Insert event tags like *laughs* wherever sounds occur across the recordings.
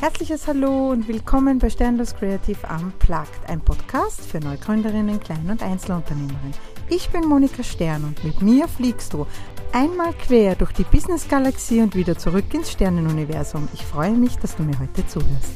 Herzliches Hallo und willkommen bei Sternlos Creative Unplugged, ein Podcast für Neugründerinnen, Klein- und Einzelunternehmerinnen. Ich bin Monika Stern und mit mir fliegst du einmal quer durch die Business-Galaxie und wieder zurück ins Sternenuniversum. Ich freue mich, dass du mir heute zuhörst.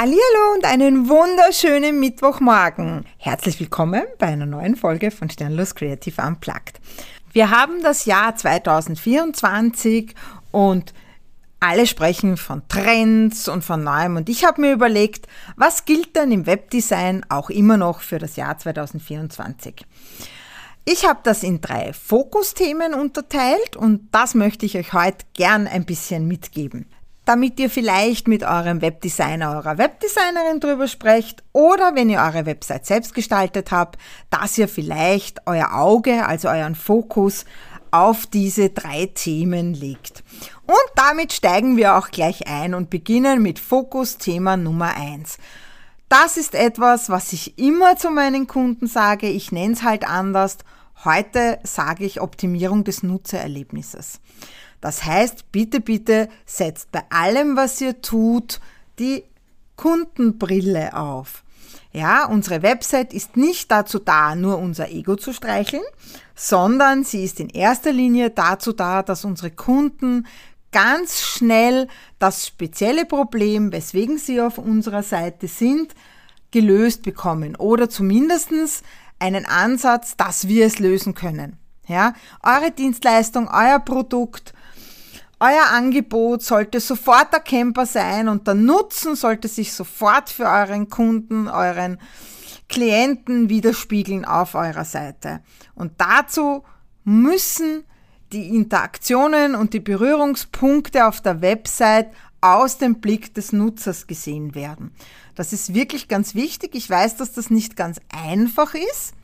Hallihallo und einen wunderschönen Mittwochmorgen. Herzlich willkommen bei einer neuen Folge von Sternlos Creative Unplugged. Wir haben das Jahr 2024 und alle sprechen von Trends und von Neuem und ich habe mir überlegt, was gilt denn im Webdesign auch immer noch für das Jahr 2024? Ich habe das in drei Fokusthemen unterteilt und das möchte ich euch heute gern ein bisschen mitgeben damit ihr vielleicht mit eurem Webdesigner, eurer Webdesignerin drüber sprecht oder wenn ihr eure Website selbst gestaltet habt, dass ihr vielleicht euer Auge, also euren Fokus auf diese drei Themen legt. Und damit steigen wir auch gleich ein und beginnen mit Fokusthema Nummer eins. Das ist etwas, was ich immer zu meinen Kunden sage. Ich nenne es halt anders. Heute sage ich Optimierung des Nutzererlebnisses. Das heißt, bitte, bitte setzt bei allem, was ihr tut, die Kundenbrille auf. Ja, unsere Website ist nicht dazu da, nur unser Ego zu streicheln, sondern sie ist in erster Linie dazu da, dass unsere Kunden ganz schnell das spezielle Problem, weswegen sie auf unserer Seite sind, gelöst bekommen oder zumindestens einen Ansatz, dass wir es lösen können. Ja, eure Dienstleistung, euer Produkt euer Angebot sollte sofort erkennbar sein und der Nutzen sollte sich sofort für euren Kunden, euren Klienten widerspiegeln auf eurer Seite. Und dazu müssen die Interaktionen und die Berührungspunkte auf der Website aus dem Blick des Nutzers gesehen werden. Das ist wirklich ganz wichtig. Ich weiß, dass das nicht ganz einfach ist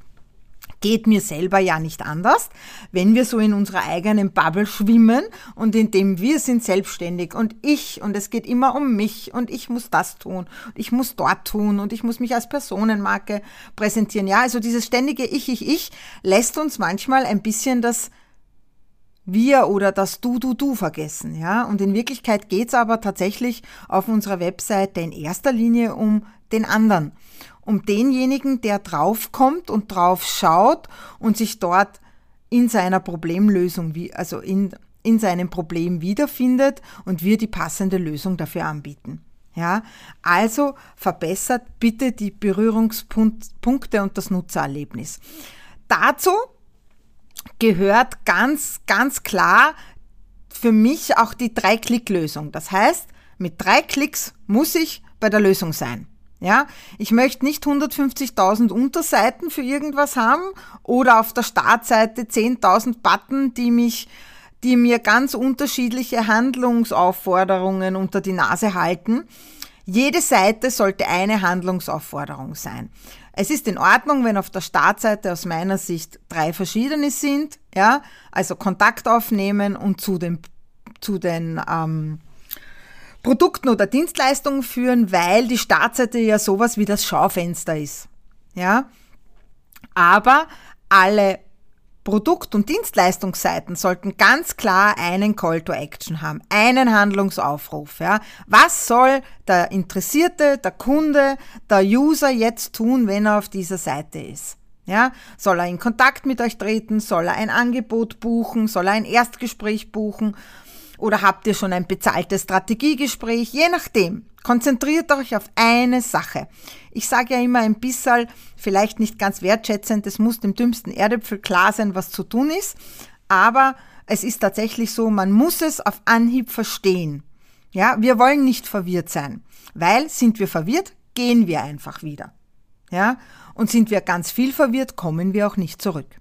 geht mir selber ja nicht anders, wenn wir so in unserer eigenen Bubble schwimmen und indem wir sind selbstständig und ich und es geht immer um mich und ich muss das tun ich muss dort tun und ich muss mich als Personenmarke präsentieren. Ja, also dieses ständige Ich, Ich, Ich lässt uns manchmal ein bisschen das wir oder das Du, Du, Du vergessen, ja. Und in Wirklichkeit geht's aber tatsächlich auf unserer Webseite in erster Linie um den anderen um denjenigen, der draufkommt und drauf schaut und sich dort in seiner Problemlösung, also in, in seinem Problem wiederfindet und wir die passende Lösung dafür anbieten. Ja, also verbessert bitte die Berührungspunkte und das Nutzererlebnis. Dazu gehört ganz, ganz klar für mich auch die Drei-Klick-Lösung. Das heißt, mit drei Klicks muss ich bei der Lösung sein. Ja, ich möchte nicht 150.000 Unterseiten für irgendwas haben oder auf der Startseite 10.000 Button, die mich, die mir ganz unterschiedliche Handlungsaufforderungen unter die Nase halten. Jede Seite sollte eine Handlungsaufforderung sein. Es ist in Ordnung, wenn auf der Startseite aus meiner Sicht drei verschiedene sind, ja, also Kontakt aufnehmen und zu den, zu den ähm, Produkten oder Dienstleistungen führen, weil die Startseite ja sowas wie das Schaufenster ist. Ja? Aber alle Produkt- und Dienstleistungsseiten sollten ganz klar einen Call to Action haben, einen Handlungsaufruf. Ja. Was soll der Interessierte, der Kunde, der User jetzt tun, wenn er auf dieser Seite ist? Ja, soll er in Kontakt mit euch treten? Soll er ein Angebot buchen? Soll er ein Erstgespräch buchen? Oder habt ihr schon ein bezahltes Strategiegespräch? Je nachdem. Konzentriert euch auf eine Sache. Ich sage ja immer ein bisschen, vielleicht nicht ganz wertschätzend, es muss dem dümmsten Erdäpfel klar sein, was zu tun ist. Aber es ist tatsächlich so, man muss es auf Anhieb verstehen. Ja, wir wollen nicht verwirrt sein. Weil sind wir verwirrt, gehen wir einfach wieder. Ja, und sind wir ganz viel verwirrt, kommen wir auch nicht zurück.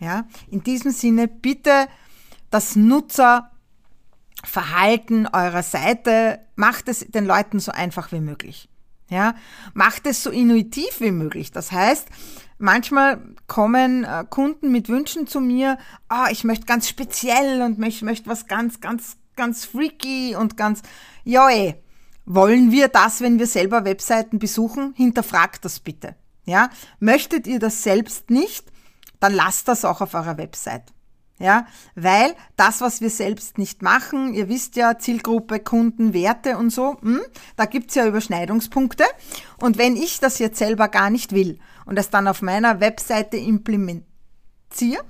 Ja, in diesem Sinne bitte das Nutzer Verhalten eurer Seite, macht es den Leuten so einfach wie möglich. Ja, macht es so intuitiv wie möglich. Das heißt, manchmal kommen äh, Kunden mit Wünschen zu mir, oh, ich möchte ganz speziell und ich möchte was ganz, ganz, ganz freaky und ganz, ja, ey, wollen wir das, wenn wir selber Webseiten besuchen? Hinterfragt das bitte. Ja, möchtet ihr das selbst nicht? dann lasst das auch auf eurer Website. Ja, weil das, was wir selbst nicht machen, ihr wisst ja, Zielgruppe, Kunden, Werte und so, hm, da gibt's ja Überschneidungspunkte. Und wenn ich das jetzt selber gar nicht will und das dann auf meiner Webseite implementiere,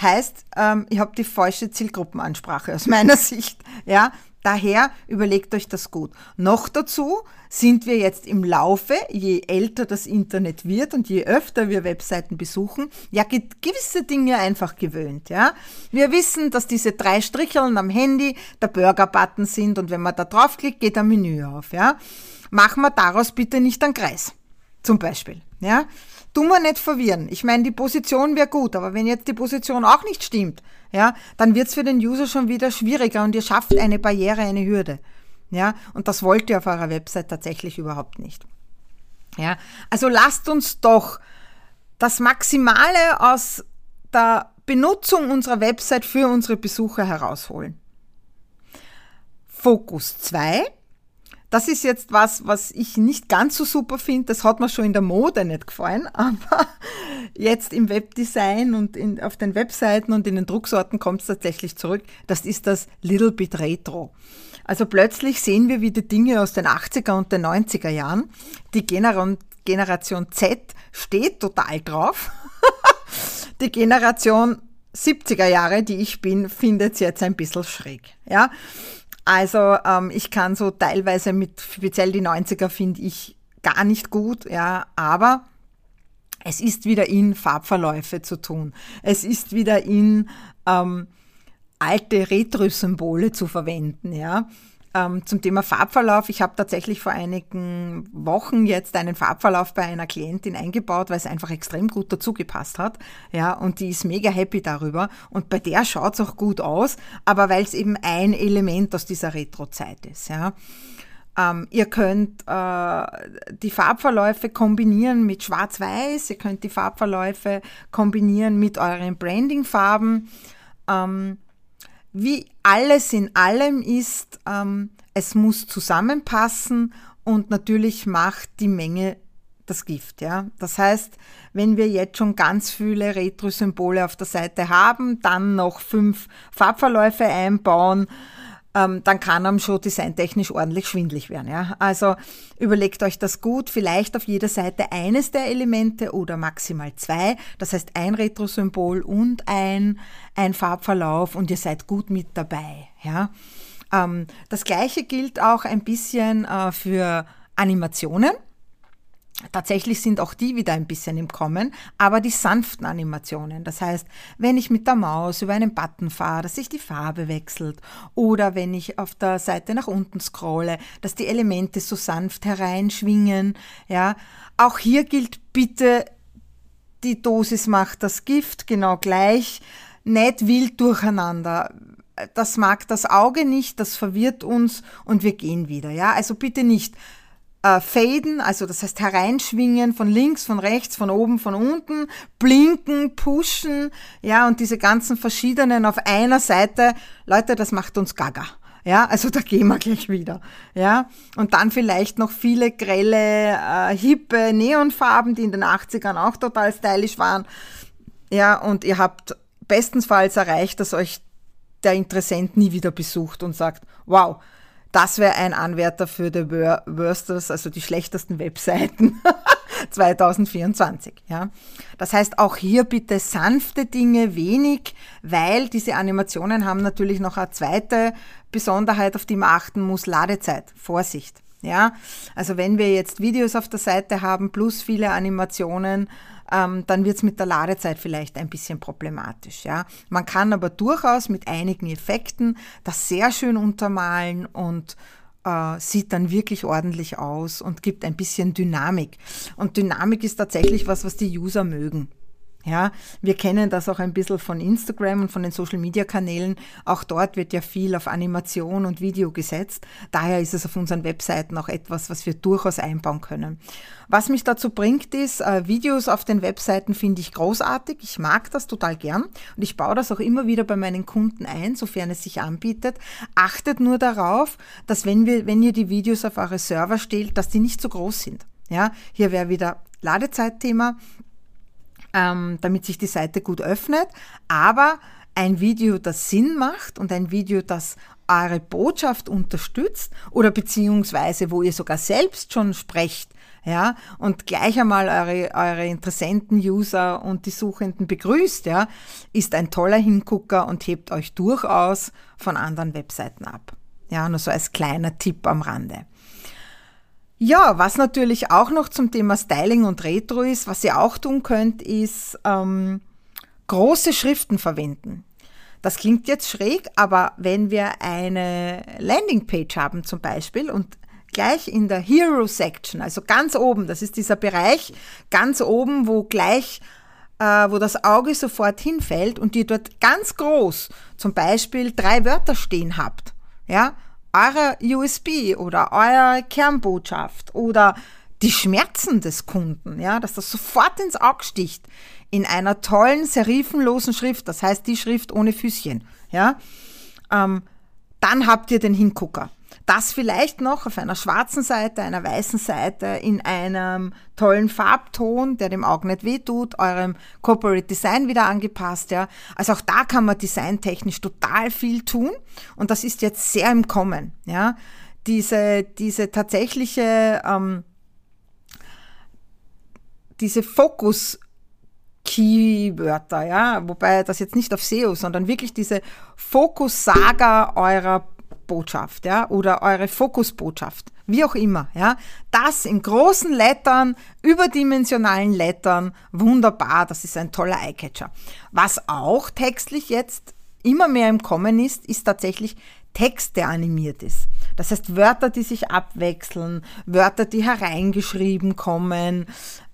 heißt, ähm, ich habe die falsche Zielgruppenansprache aus *laughs* meiner Sicht. Ja, Daher überlegt euch das gut. Noch dazu sind wir jetzt im Laufe, je älter das Internet wird und je öfter wir Webseiten besuchen, ja gewisse Dinge einfach gewöhnt. Ja, wir wissen, dass diese drei Stricheln am Handy der Burger-Button sind und wenn man da draufklickt, geht ein Menü auf. Ja, machen wir daraus bitte nicht einen Kreis, zum Beispiel. Ja, Tu mir nicht verwirren. Ich meine, die Position wäre gut, aber wenn jetzt die Position auch nicht stimmt, ja, dann wird's für den User schon wieder schwieriger und ihr schafft eine Barriere, eine Hürde. Ja, und das wollt ihr auf eurer Website tatsächlich überhaupt nicht. Ja, also lasst uns doch das Maximale aus der Benutzung unserer Website für unsere Besucher herausholen. Fokus 2 das ist jetzt was, was ich nicht ganz so super finde. Das hat mir schon in der Mode nicht gefallen, *laughs* aber jetzt im Webdesign und in, auf den Webseiten und in den Drucksorten kommt es tatsächlich zurück. Das ist das Little Bit Retro. Also plötzlich sehen wir wieder Dinge aus den 80er und den 90er Jahren. Die Generation, Generation Z steht total drauf. *laughs* Die Generation 70er Jahre, die ich bin, findet es jetzt ein bisschen schräg. Ja, also ähm, ich kann so teilweise mit, speziell die 90er finde ich gar nicht gut, ja, aber es ist wieder in Farbverläufe zu tun. Es ist wieder in ähm, alte Retro-Symbole zu verwenden, ja. Ähm, zum Thema Farbverlauf. Ich habe tatsächlich vor einigen Wochen jetzt einen Farbverlauf bei einer Klientin eingebaut, weil es einfach extrem gut dazu gepasst hat. Ja, und die ist mega happy darüber. Und bei der schaut es auch gut aus, aber weil es eben ein Element aus dieser Retro-Zeit ist. Ja. Ähm, ihr könnt äh, die Farbverläufe kombinieren mit Schwarz-Weiß, ihr könnt die Farbverläufe kombinieren mit euren Branding-Farben. Ähm, wie alles in allem ist, ähm, es muss zusammenpassen und natürlich macht die Menge das Gift. Ja? Das heißt, wenn wir jetzt schon ganz viele Retro-Symbole auf der Seite haben, dann noch fünf Farbverläufe einbauen, ähm, dann kann einem schon designtechnisch ordentlich schwindlig werden. Ja? Also überlegt euch das gut, vielleicht auf jeder Seite eines der Elemente oder maximal zwei. Das heißt ein Retro-Symbol und ein, ein Farbverlauf und ihr seid gut mit dabei. Ja? Ähm, das gleiche gilt auch ein bisschen äh, für Animationen. Tatsächlich sind auch die wieder ein bisschen im Kommen, aber die sanften Animationen. Das heißt, wenn ich mit der Maus über einen Button fahre, dass sich die Farbe wechselt oder wenn ich auf der Seite nach unten scrolle, dass die Elemente so sanft hereinschwingen, ja. Auch hier gilt bitte, die Dosis macht das Gift genau gleich, nicht wild durcheinander. Das mag das Auge nicht, das verwirrt uns und wir gehen wieder, ja. Also bitte nicht äh, faden, also das heißt hereinschwingen von links, von rechts, von oben, von unten, blinken, pushen, ja, und diese ganzen verschiedenen auf einer Seite, Leute, das macht uns gaga. Ja, also da gehen wir gleich wieder. Ja, und dann vielleicht noch viele grelle, äh, hippe Neonfarben, die in den 80ern auch total stylisch waren. Ja, und ihr habt bestensfalls erreicht, dass euch der Interessent nie wieder besucht und sagt, wow, das wäre ein Anwärter für die Worsters, also die schlechtesten Webseiten *laughs* 2024. Ja. Das heißt, auch hier bitte sanfte Dinge, wenig, weil diese Animationen haben natürlich noch eine zweite Besonderheit, auf die man achten muss, Ladezeit. Vorsicht. Ja, also wenn wir jetzt Videos auf der Seite haben plus viele Animationen, ähm, dann wird es mit der Ladezeit vielleicht ein bisschen problematisch. Ja? Man kann aber durchaus mit einigen Effekten das sehr schön untermalen und äh, sieht dann wirklich ordentlich aus und gibt ein bisschen Dynamik. Und Dynamik ist tatsächlich was, was die User mögen. Ja, wir kennen das auch ein bisschen von Instagram und von den Social Media Kanälen. Auch dort wird ja viel auf Animation und Video gesetzt. Daher ist es auf unseren Webseiten auch etwas, was wir durchaus einbauen können. Was mich dazu bringt, ist, äh, Videos auf den Webseiten finde ich großartig. Ich mag das total gern und ich baue das auch immer wieder bei meinen Kunden ein, sofern es sich anbietet. Achtet nur darauf, dass wenn wir, wenn ihr die Videos auf eure Server stellt, dass die nicht zu groß sind. Ja, hier wäre wieder Ladezeitthema ähm, damit sich die Seite gut öffnet, aber ein Video, das Sinn macht und ein Video, das eure Botschaft unterstützt oder beziehungsweise wo ihr sogar selbst schon sprecht, ja, und gleich einmal eure, eure Interessenten, User und die Suchenden begrüßt, ja, ist ein toller Hingucker und hebt euch durchaus von anderen Webseiten ab. Ja, nur so als kleiner Tipp am Rande. Ja, was natürlich auch noch zum Thema Styling und Retro ist, was ihr auch tun könnt, ist ähm, große Schriften verwenden. Das klingt jetzt schräg, aber wenn wir eine Landingpage haben zum Beispiel und gleich in der Hero Section, also ganz oben, das ist dieser Bereich ganz oben, wo gleich, äh, wo das Auge sofort hinfällt und ihr dort ganz groß zum Beispiel drei Wörter stehen habt, ja, eure USB oder eure Kernbotschaft oder die Schmerzen des Kunden, ja, dass das sofort ins Auge sticht in einer tollen serifenlosen Schrift, das heißt die Schrift ohne Füßchen, ja, ähm, dann habt ihr den Hingucker. Das vielleicht noch auf einer schwarzen Seite, einer weißen Seite, in einem tollen Farbton, der dem Auge nicht wehtut, eurem Corporate Design wieder angepasst, ja. Also auch da kann man designtechnisch total viel tun und das ist jetzt sehr im Kommen, ja. Diese, diese tatsächliche, ähm, diese Fokus Keywörter, ja, wobei das jetzt nicht auf SEO, sondern wirklich diese Fokus-Saga eurer Botschaft, ja, oder eure Fokusbotschaft, wie auch immer, ja. Das in großen Lettern, überdimensionalen Lettern, wunderbar, das ist ein toller Eyecatcher. Was auch textlich jetzt immer mehr im Kommen ist, ist tatsächlich Text, der animiert ist. Das heißt Wörter, die sich abwechseln, Wörter, die hereingeschrieben kommen,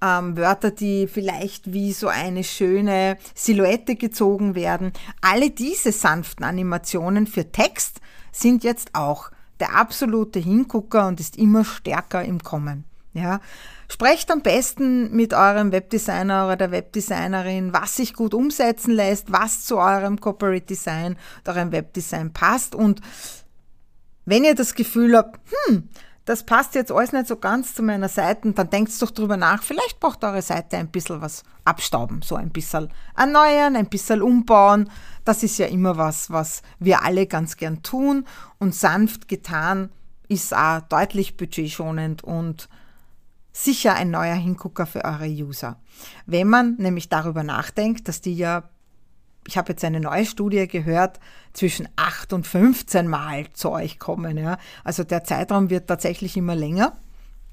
ähm, Wörter, die vielleicht wie so eine schöne Silhouette gezogen werden. Alle diese sanften Animationen für Text sind jetzt auch der absolute Hingucker und ist immer stärker im Kommen. Ja, sprecht am besten mit eurem Webdesigner oder der Webdesignerin, was sich gut umsetzen lässt, was zu eurem Corporate Design, eurem Webdesign passt und wenn ihr das Gefühl habt, hm, das passt jetzt alles nicht so ganz zu meiner Seite, dann denkt doch drüber nach, vielleicht braucht eure Seite ein bisschen was abstauben, so ein bisschen erneuern, ein bisschen umbauen. Das ist ja immer was, was wir alle ganz gern tun und sanft getan ist auch deutlich budgetschonend und sicher ein neuer Hingucker für eure User. Wenn man nämlich darüber nachdenkt, dass die ja ich habe jetzt eine neue Studie gehört, zwischen 8 und 15 Mal zu euch kommen. Ja. Also der Zeitraum wird tatsächlich immer länger,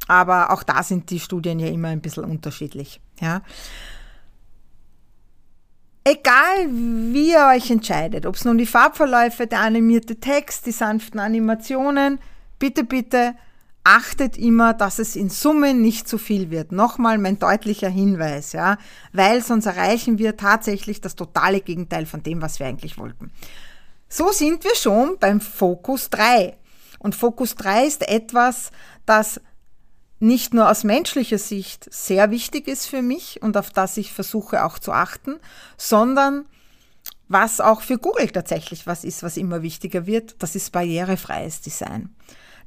aber auch da sind die Studien ja immer ein bisschen unterschiedlich. Ja. Egal wie ihr euch entscheidet, ob es nun die Farbverläufe, der animierte Text, die sanften Animationen, bitte, bitte achtet immer, dass es in Summe nicht zu viel wird. Nochmal mein deutlicher Hinweis, ja, weil sonst erreichen wir tatsächlich das totale Gegenteil von dem, was wir eigentlich wollten. So sind wir schon beim Fokus 3. Und Fokus 3 ist etwas, das nicht nur aus menschlicher Sicht sehr wichtig ist für mich und auf das ich versuche auch zu achten, sondern was auch für Google tatsächlich was ist, was immer wichtiger wird, das ist barrierefreies Design.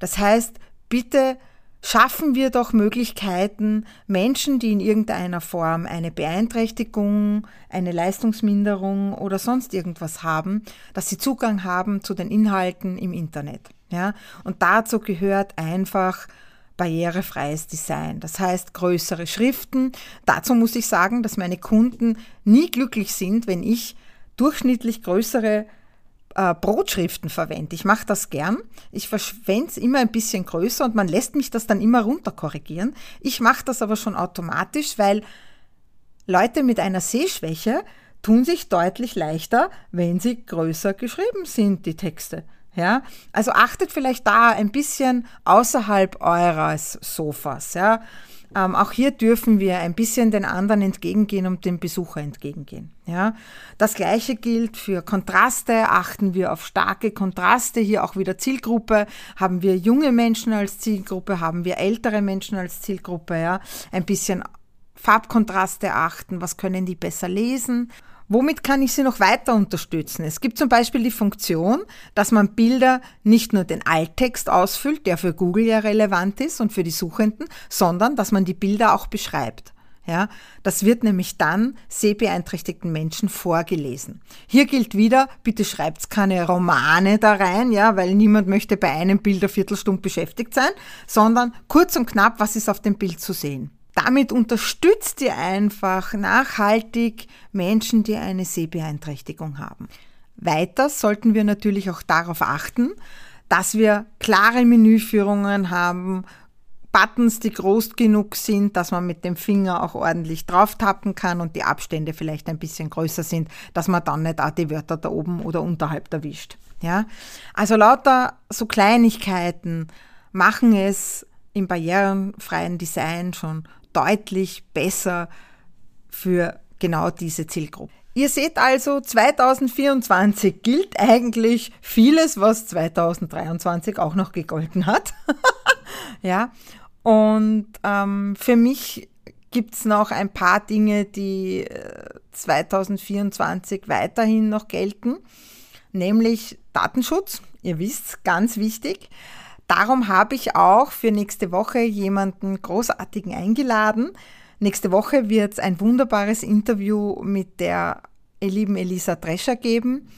Das heißt, bitte schaffen wir doch Möglichkeiten, Menschen, die in irgendeiner Form eine Beeinträchtigung, eine Leistungsminderung oder sonst irgendwas haben, dass sie Zugang haben zu den Inhalten im Internet. Ja? Und dazu gehört einfach barrierefreies Design. Das heißt größere Schriften. Dazu muss ich sagen, dass meine Kunden nie glücklich sind, wenn ich durchschnittlich größere äh, Brotschriften verwende. Ich mache das gern. Ich verschwende es immer ein bisschen größer und man lässt mich das dann immer runterkorrigieren. Ich mache das aber schon automatisch, weil Leute mit einer Sehschwäche tun sich deutlich leichter, wenn sie größer geschrieben sind, die Texte. Ja, also achtet vielleicht da ein bisschen außerhalb eures Sofas. Ja, ähm, auch hier dürfen wir ein bisschen den anderen entgegengehen und dem Besucher entgegengehen. Ja, das gleiche gilt für Kontraste. Achten wir auf starke Kontraste. Hier auch wieder Zielgruppe. Haben wir junge Menschen als Zielgruppe? Haben wir ältere Menschen als Zielgruppe? Ja, ein bisschen Farbkontraste achten. Was können die besser lesen? Womit kann ich Sie noch weiter unterstützen? Es gibt zum Beispiel die Funktion, dass man Bilder nicht nur den Alttext ausfüllt, der für Google ja relevant ist und für die Suchenden, sondern dass man die Bilder auch beschreibt. Ja, das wird nämlich dann sehbeeinträchtigten Menschen vorgelesen. Hier gilt wieder, bitte schreibt keine Romane da rein, ja, weil niemand möchte bei einem Bild eine Viertelstunde beschäftigt sein, sondern kurz und knapp, was ist auf dem Bild zu sehen. Damit unterstützt ihr einfach nachhaltig Menschen, die eine Sehbeeinträchtigung haben. Weiter sollten wir natürlich auch darauf achten, dass wir klare Menüführungen haben, Buttons, die groß genug sind, dass man mit dem Finger auch ordentlich drauf tappen kann und die Abstände vielleicht ein bisschen größer sind, dass man dann nicht auch die Wörter da oben oder unterhalb erwischt. Ja? Also lauter so Kleinigkeiten machen es im barrierenfreien Design schon deutlich besser für genau diese Zielgruppe. Ihr seht also, 2024 gilt eigentlich vieles, was 2023 auch noch gegolten hat. *laughs* ja, und ähm, für mich gibt es noch ein paar Dinge, die 2024 äh, weiterhin noch gelten, nämlich Datenschutz. Ihr wisst, ganz wichtig. Darum habe ich auch für nächste Woche jemanden großartigen eingeladen. Nächste Woche wird es ein wunderbares Interview mit der lieben Elisa Drescher geben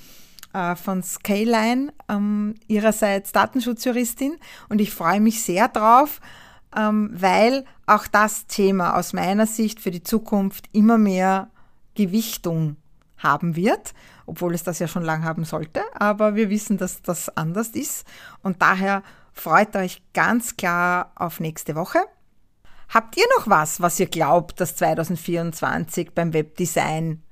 äh, von Skyline, ähm, ihrerseits Datenschutzjuristin. Und ich freue mich sehr drauf ähm, weil auch das Thema aus meiner Sicht für die Zukunft immer mehr Gewichtung haben wird, obwohl es das ja schon lang haben sollte, aber wir wissen, dass das anders ist und daher freut euch ganz klar auf nächste Woche. Habt ihr noch was, was ihr glaubt, dass 2024 beim Webdesign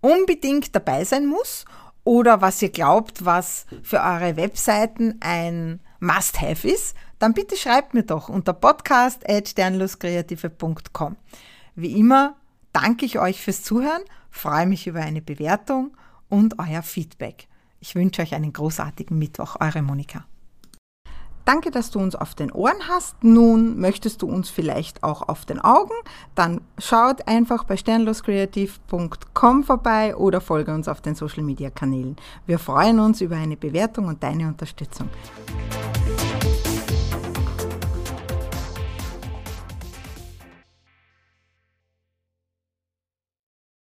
unbedingt dabei sein muss oder was ihr glaubt, was für eure Webseiten ein Must-Have ist, dann bitte schreibt mir doch unter podcast.sternloskreative.com. Wie immer danke ich euch fürs Zuhören, freue mich über eine Bewertung und euer Feedback. Ich wünsche euch einen großartigen Mittwoch, eure Monika. Danke, dass du uns auf den Ohren hast. Nun möchtest du uns vielleicht auch auf den Augen? Dann schaut einfach bei sternloskreativ.com vorbei oder folge uns auf den Social Media Kanälen. Wir freuen uns über eine Bewertung und deine Unterstützung.